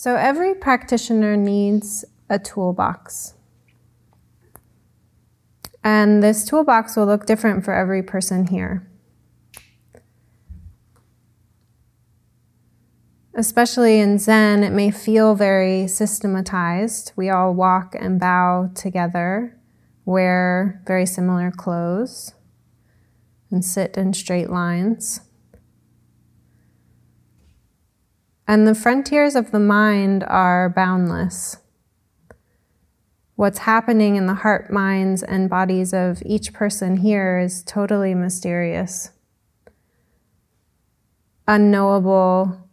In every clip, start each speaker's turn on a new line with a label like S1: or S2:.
S1: So every practitioner needs a toolbox. And this toolbox will look different for every person here. Especially in Zen, it may feel very systematized. We all walk and bow together, wear very similar clothes, and sit in straight lines. And the frontiers of the mind are boundless. What's happening in the heart, minds, and bodies of each person here is totally mysterious, unknowable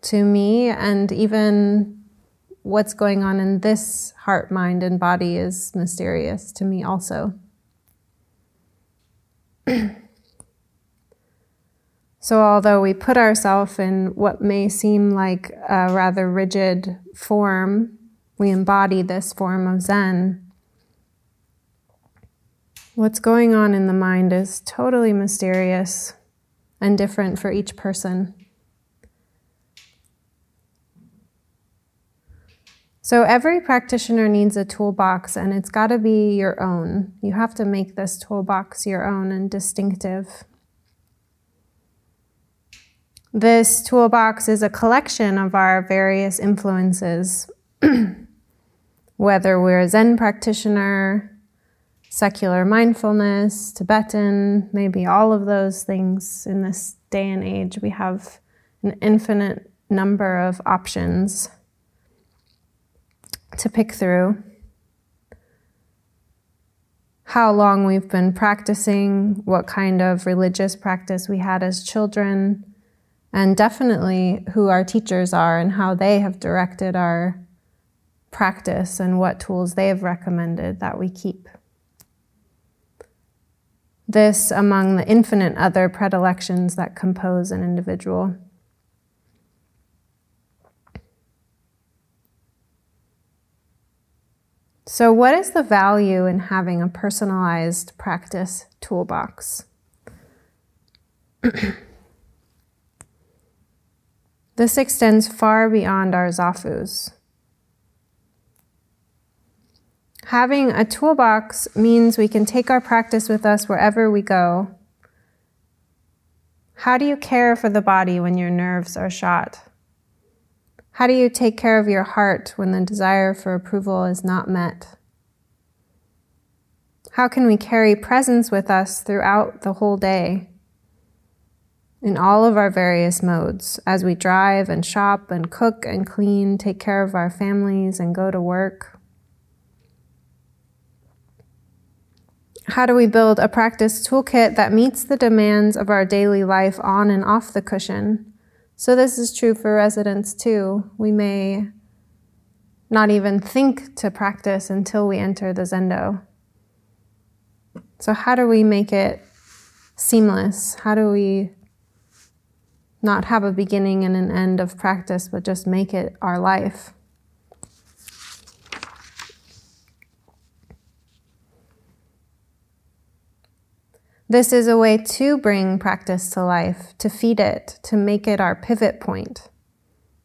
S1: to me, and even what's going on in this heart, mind, and body is mysterious to me also. So, although we put ourselves in what may seem like a rather rigid form, we embody this form of Zen. What's going on in the mind is totally mysterious and different for each person. So, every practitioner needs a toolbox, and it's got to be your own. You have to make this toolbox your own and distinctive. This toolbox is a collection of our various influences, whether we're a Zen practitioner, secular mindfulness, Tibetan, maybe all of those things in this day and age. We have an infinite number of options to pick through. How long we've been practicing, what kind of religious practice we had as children and definitely who our teachers are and how they have directed our practice and what tools they have recommended that we keep. This among the infinite other predilections that compose an individual. So, what is the value in having a personalized practice toolbox? This extends far beyond our zafus. Having a toolbox means we can take our practice with us wherever we go. How do you care for the body when your nerves are shot? How do you take care of your heart when the desire for approval is not met? How can we carry presence with us throughout the whole day? In all of our various modes as we drive and shop and cook and clean, take care of our families and go to work. How do we build a practice toolkit that meets the demands of our daily life on and off the cushion? So, this is true for residents too. We may not even think to practice until we enter the zendo. So, how do we make it seamless? How do we not have a beginning and an end of practice, but just make it our life. This is a way to bring practice to life, to feed it, to make it our pivot point.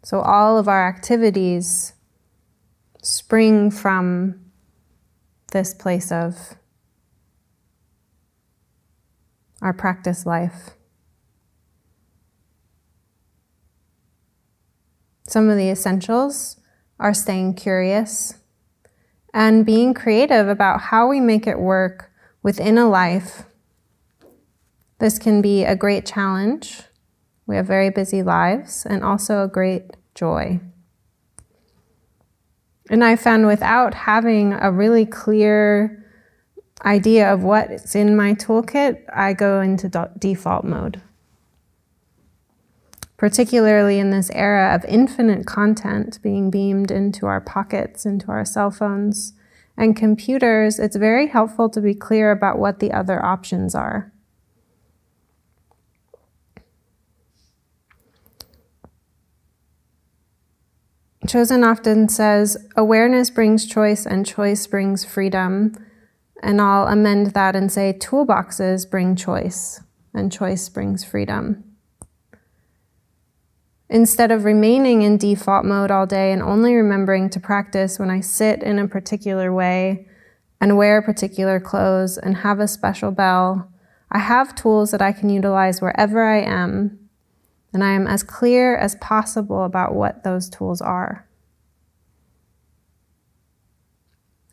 S1: So all of our activities spring from this place of our practice life. Some of the essentials are staying curious and being creative about how we make it work within a life. This can be a great challenge. We have very busy lives and also a great joy. And I found without having a really clear idea of what's in my toolkit, I go into default mode particularly in this era of infinite content being beamed into our pockets, into our cell phones and computers, it's very helpful to be clear about what the other options are. Chozen often says, awareness brings choice and choice brings freedom. And I'll amend that and say, toolboxes bring choice and choice brings freedom. Instead of remaining in default mode all day and only remembering to practice when I sit in a particular way and wear particular clothes and have a special bell, I have tools that I can utilize wherever I am, and I am as clear as possible about what those tools are.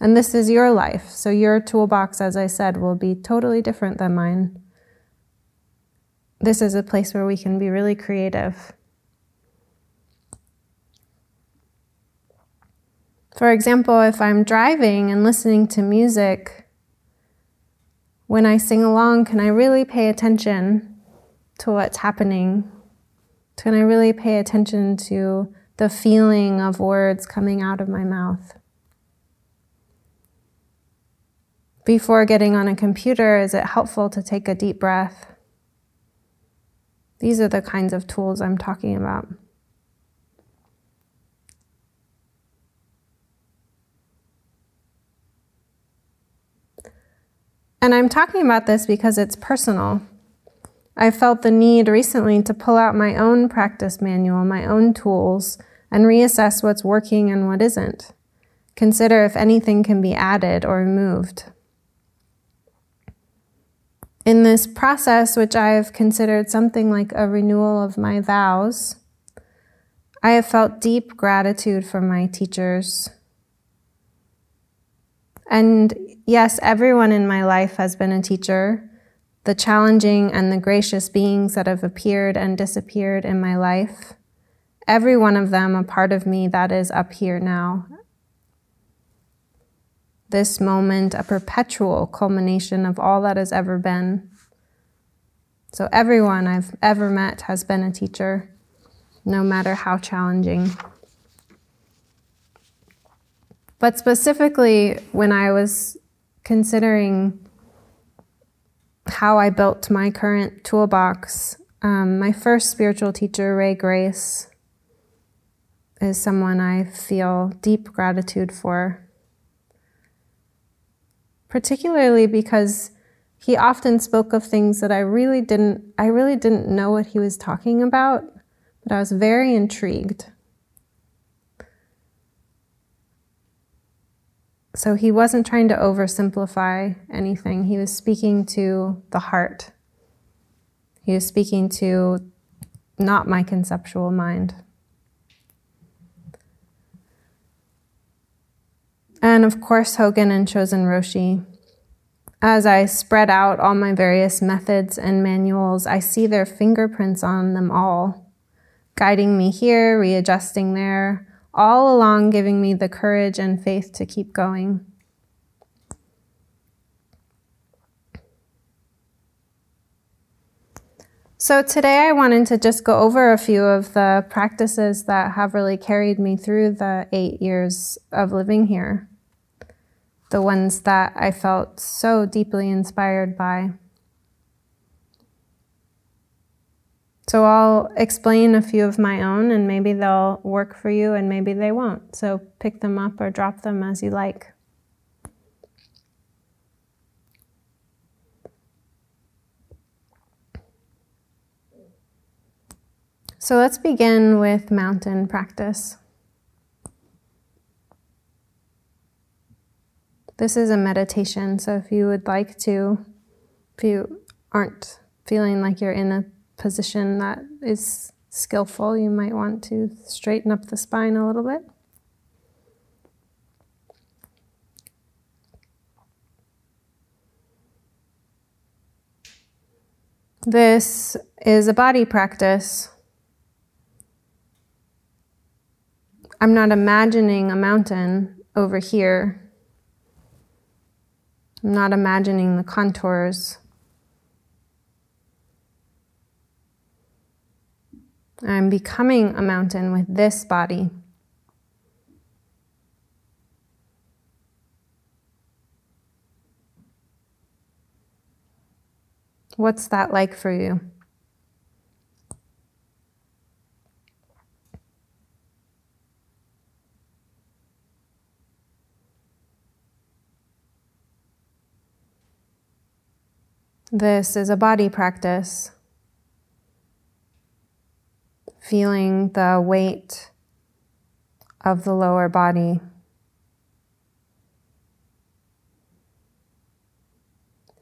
S1: And this is your life, so your toolbox, as I said, will be totally different than mine. This is a place where we can be really creative. For example, if I'm driving and listening to music, when I sing along, can I really pay attention to what's happening? Can I really pay attention to the feeling of words coming out of my mouth? Before getting on a computer, is it helpful to take a deep breath? These are the kinds of tools I'm talking about. And I'm talking about this because it's personal. I felt the need recently to pull out my own practice manual, my own tools, and reassess what's working and what isn't. Consider if anything can be added or removed. In this process, which I have considered something like a renewal of my vows, I have felt deep gratitude for my teachers. And Yes, everyone in my life has been a teacher. The challenging and the gracious beings that have appeared and disappeared in my life, every one of them a part of me that is up here now. This moment, a perpetual culmination of all that has ever been. So, everyone I've ever met has been a teacher, no matter how challenging. But specifically, when I was considering how I built my current toolbox, um, my first spiritual teacher, Ray Grace, is someone I feel deep gratitude for. Particularly because he often spoke of things that I really didn't I really didn't know what he was talking about, but I was very intrigued. So he wasn't trying to oversimplify anything. He was speaking to the heart. He was speaking to not my conceptual mind. And of course, Hogen and Chozen Roshi. As I spread out all my various methods and manuals, I see their fingerprints on them all, guiding me here, readjusting there, all along giving me the courage and faith to keep going. So, today I wanted to just go over a few of the practices that have really carried me through the eight years of living here. The ones that I felt so deeply inspired by. So I'll explain a few of my own, and maybe they'll work for you, and maybe they won't. So pick them up or drop them as you like. So let's begin with mountain practice. This is a meditation, so if you would like to, if you aren't feeling like you're in a position that is skillful, you might want to straighten up the spine a little bit. This is a body practice. I'm not imagining a mountain over here. I'm not imagining the contours. I'm becoming a mountain with this body. What's that like for you? This is a body practice. Feeling the weight of the lower body.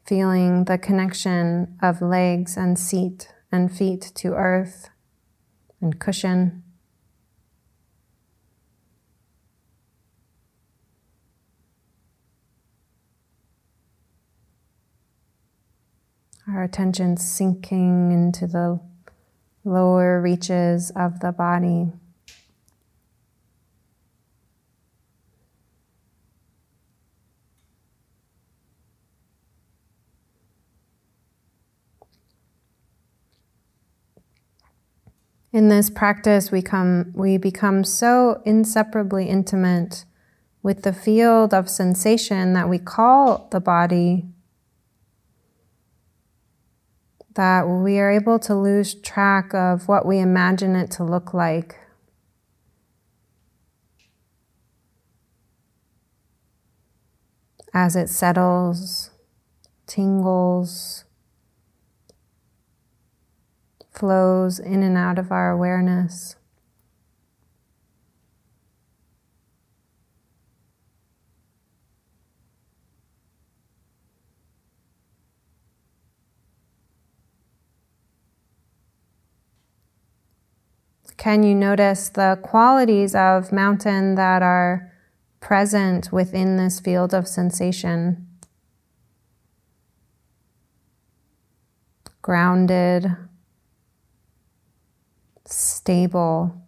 S1: Feeling the connection of legs and seat and feet to earth and cushion. Our attention sinking into the lower reaches of the body. In this practice, we, come, we become so inseparably intimate with the field of sensation that we call the body that we are able to lose track of what we imagine it to look like. As it settles, tingles, flows in and out of our awareness. Can you notice the qualities of mountain that are present within this field of sensation? Grounded, stable,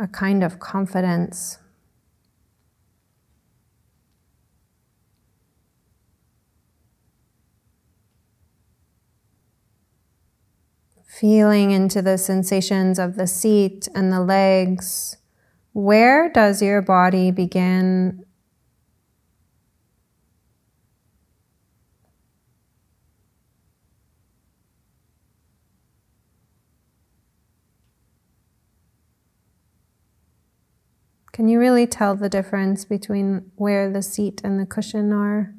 S1: a kind of confidence. Feeling into the sensations of the seat and the legs. Where does your body begin? Can you really tell the difference between where the seat and the cushion are?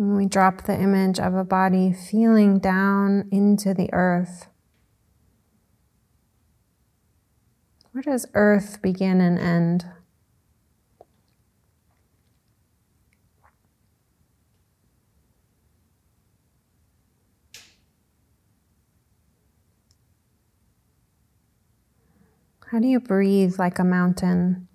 S1: When we drop the image of a body feeling down into the earth, where does earth begin and end? How do you breathe like a mountain?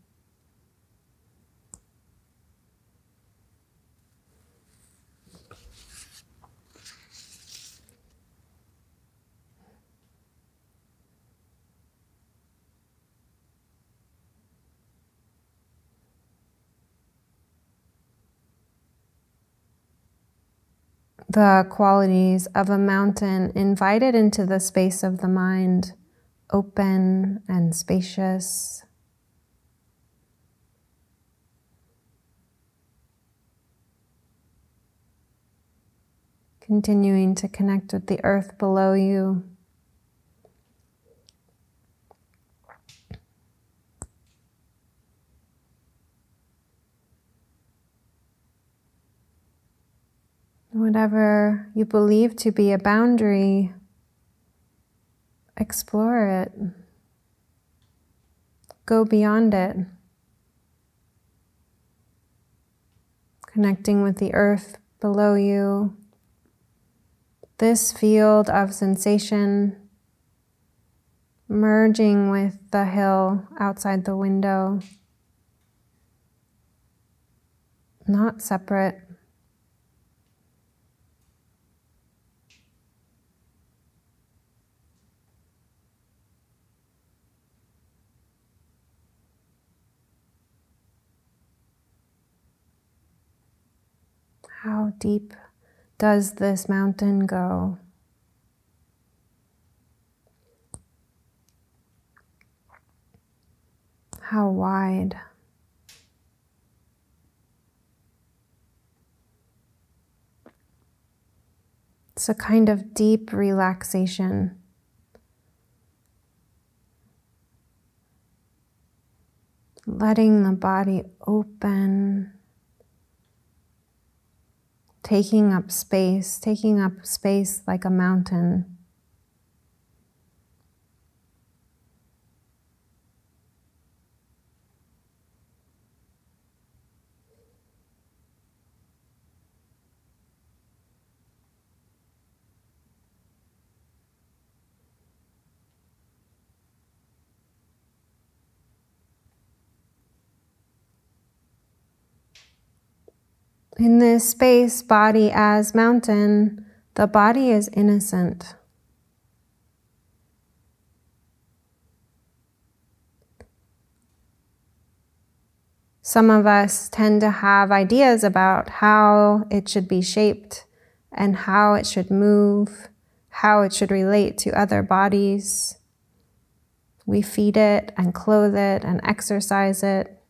S1: The qualities of a mountain invited into the space of the mind, open and spacious. Continuing to connect with the earth below you. Whatever you believe to be a boundary, explore it. Go beyond it. Connecting with the earth below you. This field of sensation merging with the hill outside the window. Not separate. How deep does this mountain go? How wide? It's a kind of deep relaxation. Letting the body open taking up space, taking up space like a mountain. In this space, body as mountain, the body is innocent. Some of us tend to have ideas about how it should be shaped and how it should move, how it should relate to other bodies. We feed it and clothe it and exercise it.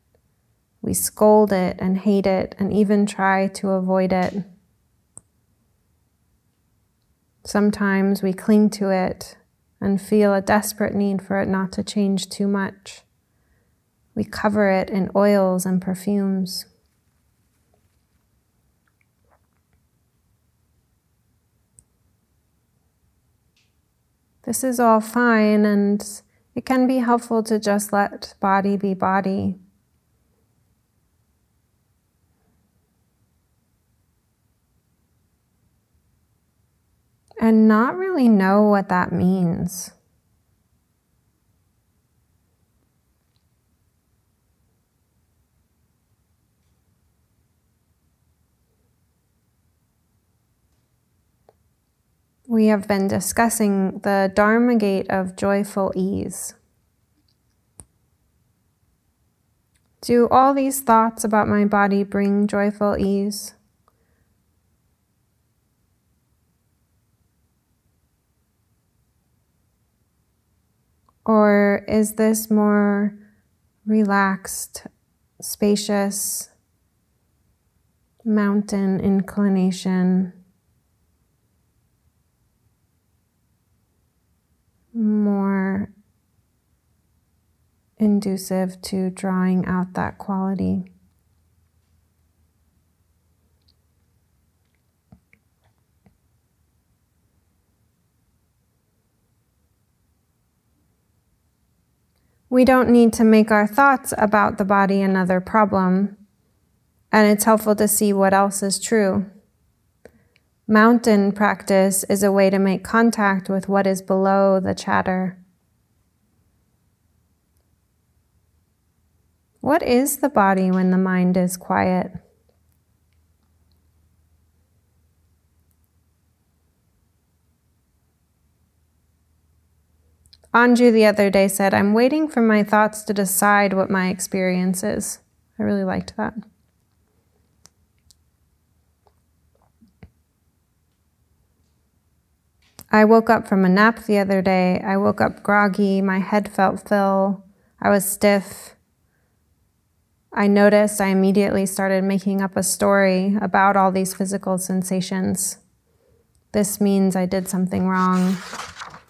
S1: We scold it and hate it and even try to avoid it. Sometimes we cling to it and feel a desperate need for it not to change too much. We cover it in oils and perfumes. This is all fine, and it can be helpful to just let body be body. And not really know what that means. We have been discussing the Dharma gate of joyful ease. Do all these thoughts about my body bring joyful ease? Or is this more relaxed, spacious, mountain inclination? More inducive to drawing out that quality. We don't need to make our thoughts about the body another problem, and it's helpful to see what else is true. Mountain practice is a way to make contact with what is below the chatter. What is the body when the mind is quiet? Anju the other day said, I'm waiting for my thoughts to decide what my experience is. I really liked that. I woke up from a nap the other day. I woke up groggy. My head felt full. I was stiff. I noticed I immediately started making up a story about all these physical sensations. This means I did something wrong.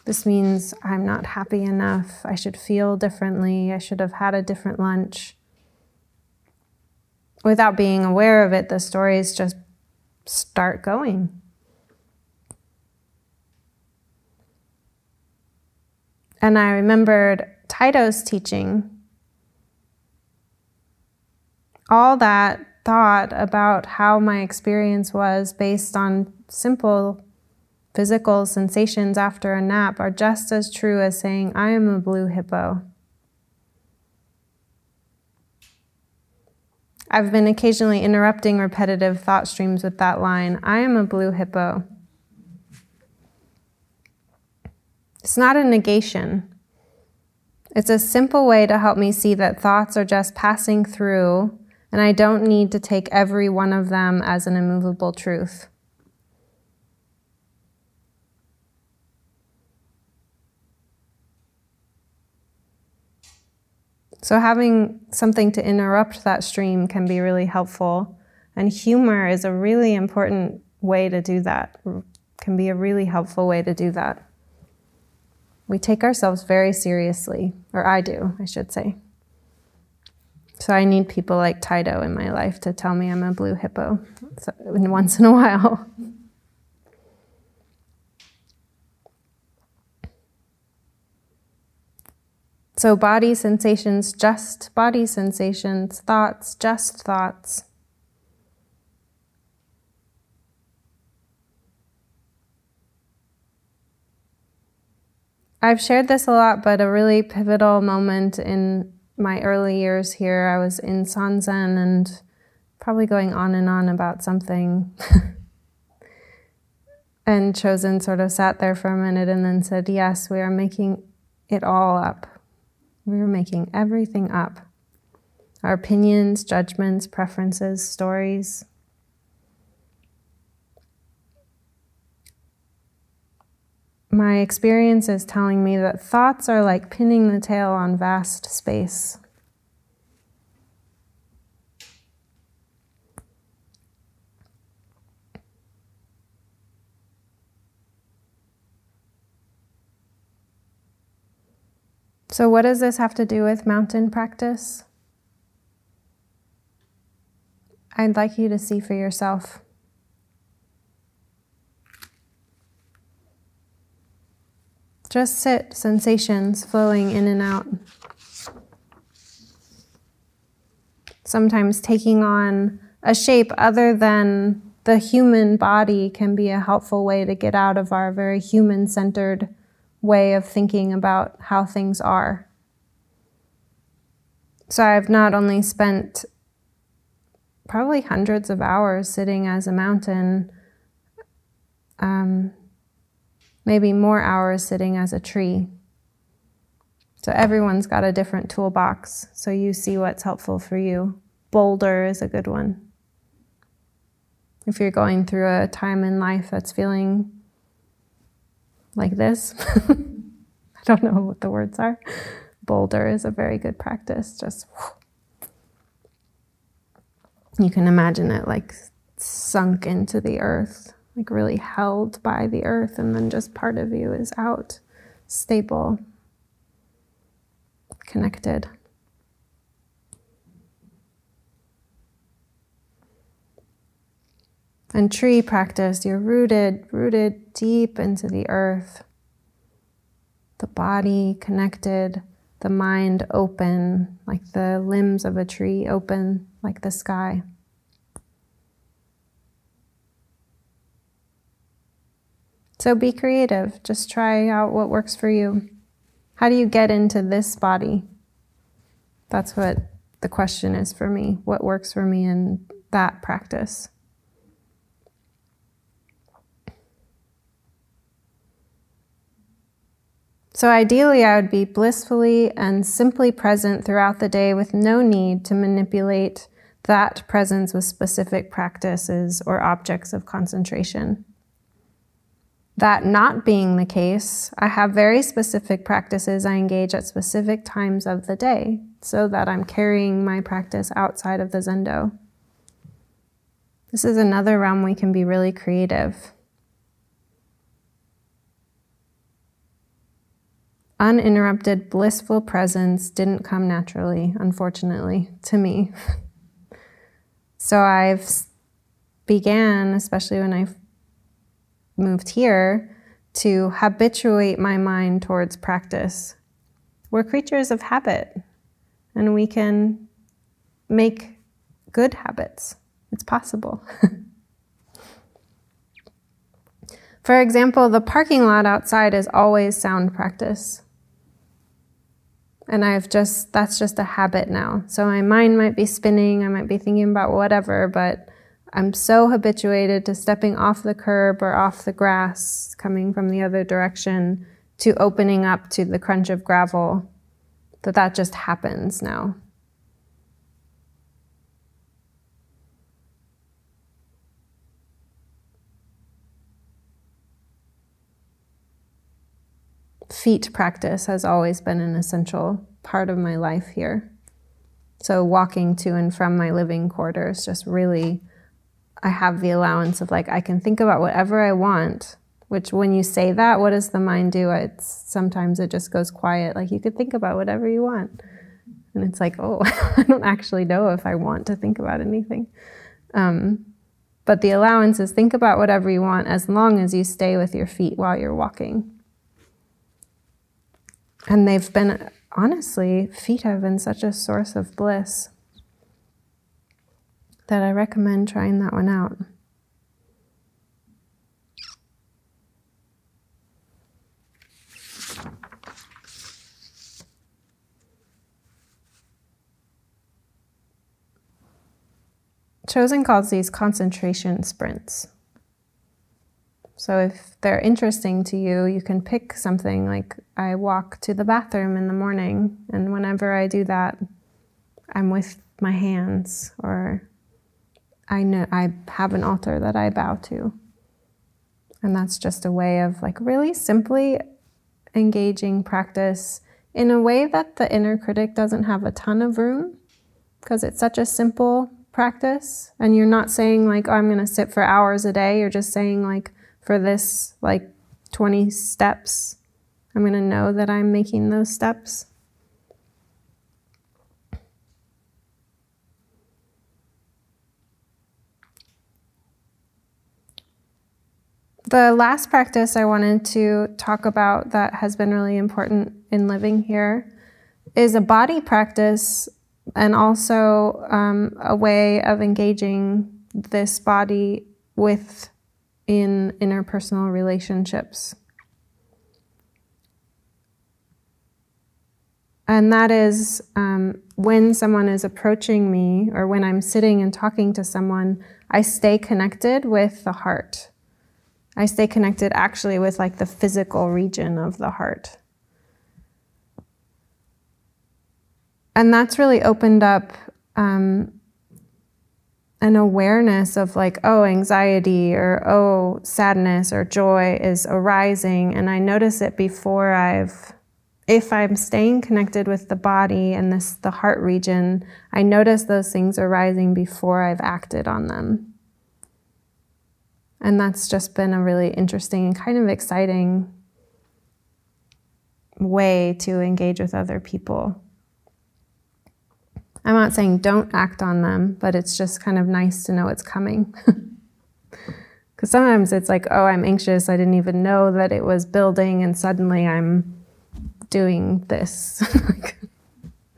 S1: This means I'm not happy enough. I should feel differently. I should have had a different lunch. Without being aware of it, the stories just start going. And I remembered Taito's teaching. All that thought about how my experience was based on simple Physical sensations after a nap are just as true as saying, I am a blue hippo. I've been occasionally interrupting repetitive thought streams with that line I am a blue hippo. It's not a negation. It's a simple way to help me see that thoughts are just passing through, and I don't need to take every one of them as an immovable truth. So, having something to interrupt that stream can be really helpful. And humor is a really important way to do that, can be a really helpful way to do that. We take ourselves very seriously, or I do, I should say. So I need people like Taito in my life to tell me I'm a blue hippo so, once in a while. So, body sensations, just body sensations, thoughts, just thoughts. I've shared this a lot, but a really pivotal moment in my early years here, I was in Sanzen and probably going on and on about something. and Chozen sort of sat there for a minute and then said, Yes, we are making it all up. We are making everything up our opinions, judgments, preferences, stories. My experience is telling me that thoughts are like pinning the tail on vast space. So, what does this have to do with mountain practice? I'd like you to see for yourself. Just sit, sensations flowing in and out. Sometimes taking on a shape other than the human body can be a helpful way to get out of our very human centered way of thinking about how things are. So I've not only spent probably hundreds of hours sitting as a mountain, um, maybe more hours sitting as a tree. So everyone's got a different toolbox, so you see what's helpful for you. Boulder is a good one. If you're going through a time in life that's feeling like this. I don't know what the words are. Boulder is a very good practice. Just you can imagine it like sunk into the earth, like really held by the earth, and then just part of you is out, stable, connected. And tree practice, you're rooted, rooted deep into the earth. The body connected, the mind open, like the limbs of a tree open, like the sky. So be creative. Just try out what works for you. How do you get into this body? That's what the question is for me. What works for me in that practice? So, ideally, I would be blissfully and simply present throughout the day with no need to manipulate that presence with specific practices or objects of concentration. That not being the case, I have very specific practices I engage at specific times of the day so that I'm carrying my practice outside of the zendo. This is another realm we can be really creative. Uninterrupted, blissful presence didn't come naturally, unfortunately, to me. so I've began, especially when I moved here, to habituate my mind towards practice. We're creatures of habit, and we can make good habits. It's possible. For example, the parking lot outside is always sound practice. And I've just, that's just a habit now. So my mind might be spinning, I might be thinking about whatever, but I'm so habituated to stepping off the curb or off the grass coming from the other direction to opening up to the crunch of gravel that that just happens now. Feet practice has always been an essential part of my life here. So, walking to and from my living quarters, just really, I have the allowance of like, I can think about whatever I want. Which, when you say that, what does the mind do? It's sometimes it just goes quiet. Like, you could think about whatever you want. And it's like, oh, I don't actually know if I want to think about anything. Um, but the allowance is think about whatever you want as long as you stay with your feet while you're walking. And they've been, honestly, feet have been such a source of bliss that I recommend trying that one out. Chozen calls these concentration sprints. So if they're interesting to you, you can pick something like I walk to the bathroom in the morning, and whenever I do that, I'm with my hands, or I know I have an altar that I bow to. And that's just a way of like really simply engaging practice in a way that the inner critic doesn't have a ton of room because it's such a simple practice and you're not saying like oh, i'm going to sit for hours a day you're just saying like for this like 20 steps? I'm going to know that i'm making those steps. The last practice i wanted to talk about that has been really important in living here is a body practice and also um, a way of engaging this body with in interpersonal relationships. And that is um, when someone is approaching me or when I'm sitting and talking to someone, I stay connected with the heart. I stay connected actually with like the physical region of the heart. and that's really opened up um, an awareness of like, oh, anxiety or oh, sadness or joy is arising. And I notice it before I've, if I'm staying connected with the body and this, the heart region, I notice those things arising before I've acted on them. And that's just been a really interesting and kind of exciting way to engage with other people. I'm not saying don't act on them, but it's just kind of nice to know it's coming. Because sometimes it's like, oh, I'm anxious. I didn't even know that it was building, and suddenly I'm doing this.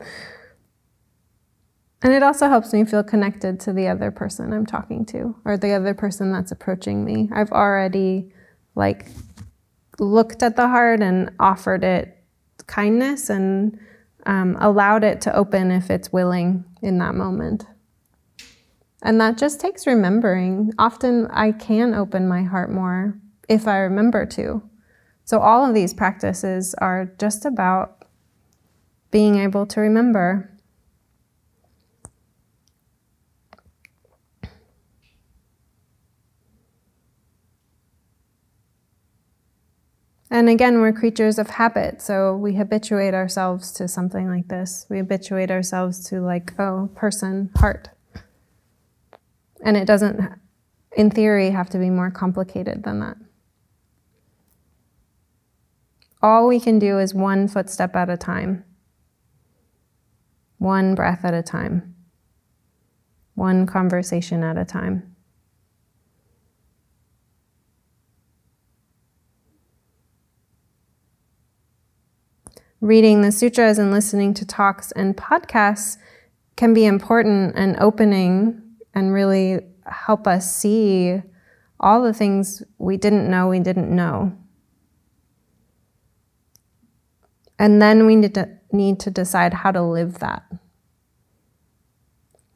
S1: and it also helps me feel connected to the other person I'm talking to or the other person that's approaching me. I've already like looked at the heart and offered it kindness and um, allowed it to open if it's willing in that moment. And that just takes remembering. Often I can open my heart more if I remember to. So, all of these practices are just about being able to remember. And again, we're creatures of habit, so we habituate ourselves to something like this. We habituate ourselves to, like, oh, person, heart. And it doesn't, in theory, have to be more complicated than that. All we can do is one footstep at a time, one breath at a time, one conversation at a time. Reading the sutras and listening to talks and podcasts can be important and opening and really help us see all the things we didn't know we didn't know. And then we need to, need to decide how to live that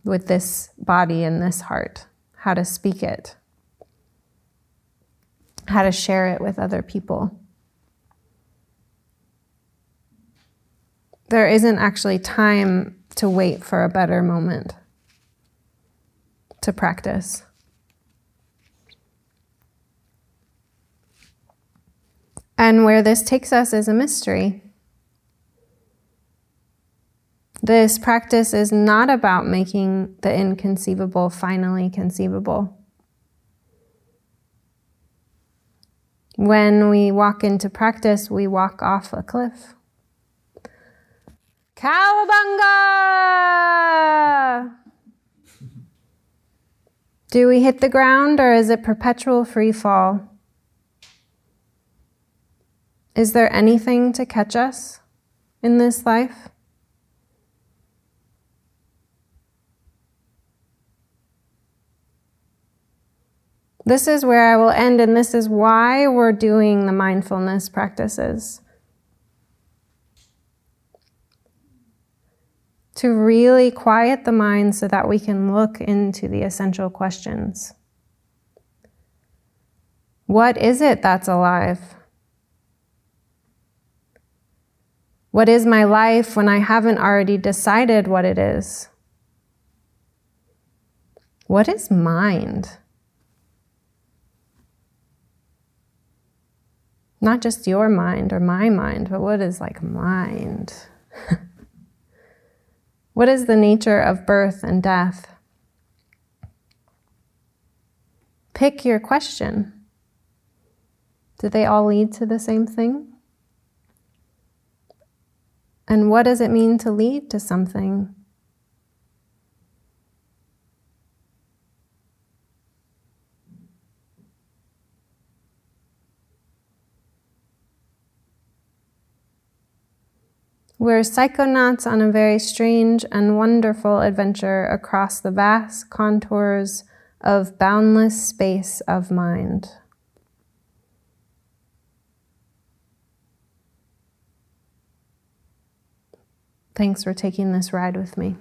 S1: with this body and this heart, how to speak it, how to share it with other people. There isn't actually time to wait for a better moment to practice. And where this takes us is a mystery. This practice is not about making the inconceivable finally conceivable. When we walk into practice, we walk off a cliff. Cowabunga! Do we hit the ground or is it perpetual free fall? Is there anything to catch us in this life? This is where I will end, and this is why we're doing the mindfulness practices. To really quiet the mind so that we can look into the essential questions. What is it that's alive? What is my life when I haven't already decided what it is? What is mind? Not just your mind or my mind, but what is like mind? What is the nature of birth and death? Pick your question. Do they all lead to the same thing? And what does it mean to lead to something? We're psychonauts on a very strange and wonderful adventure across the vast contours of boundless space of mind. Thanks for taking this ride with me.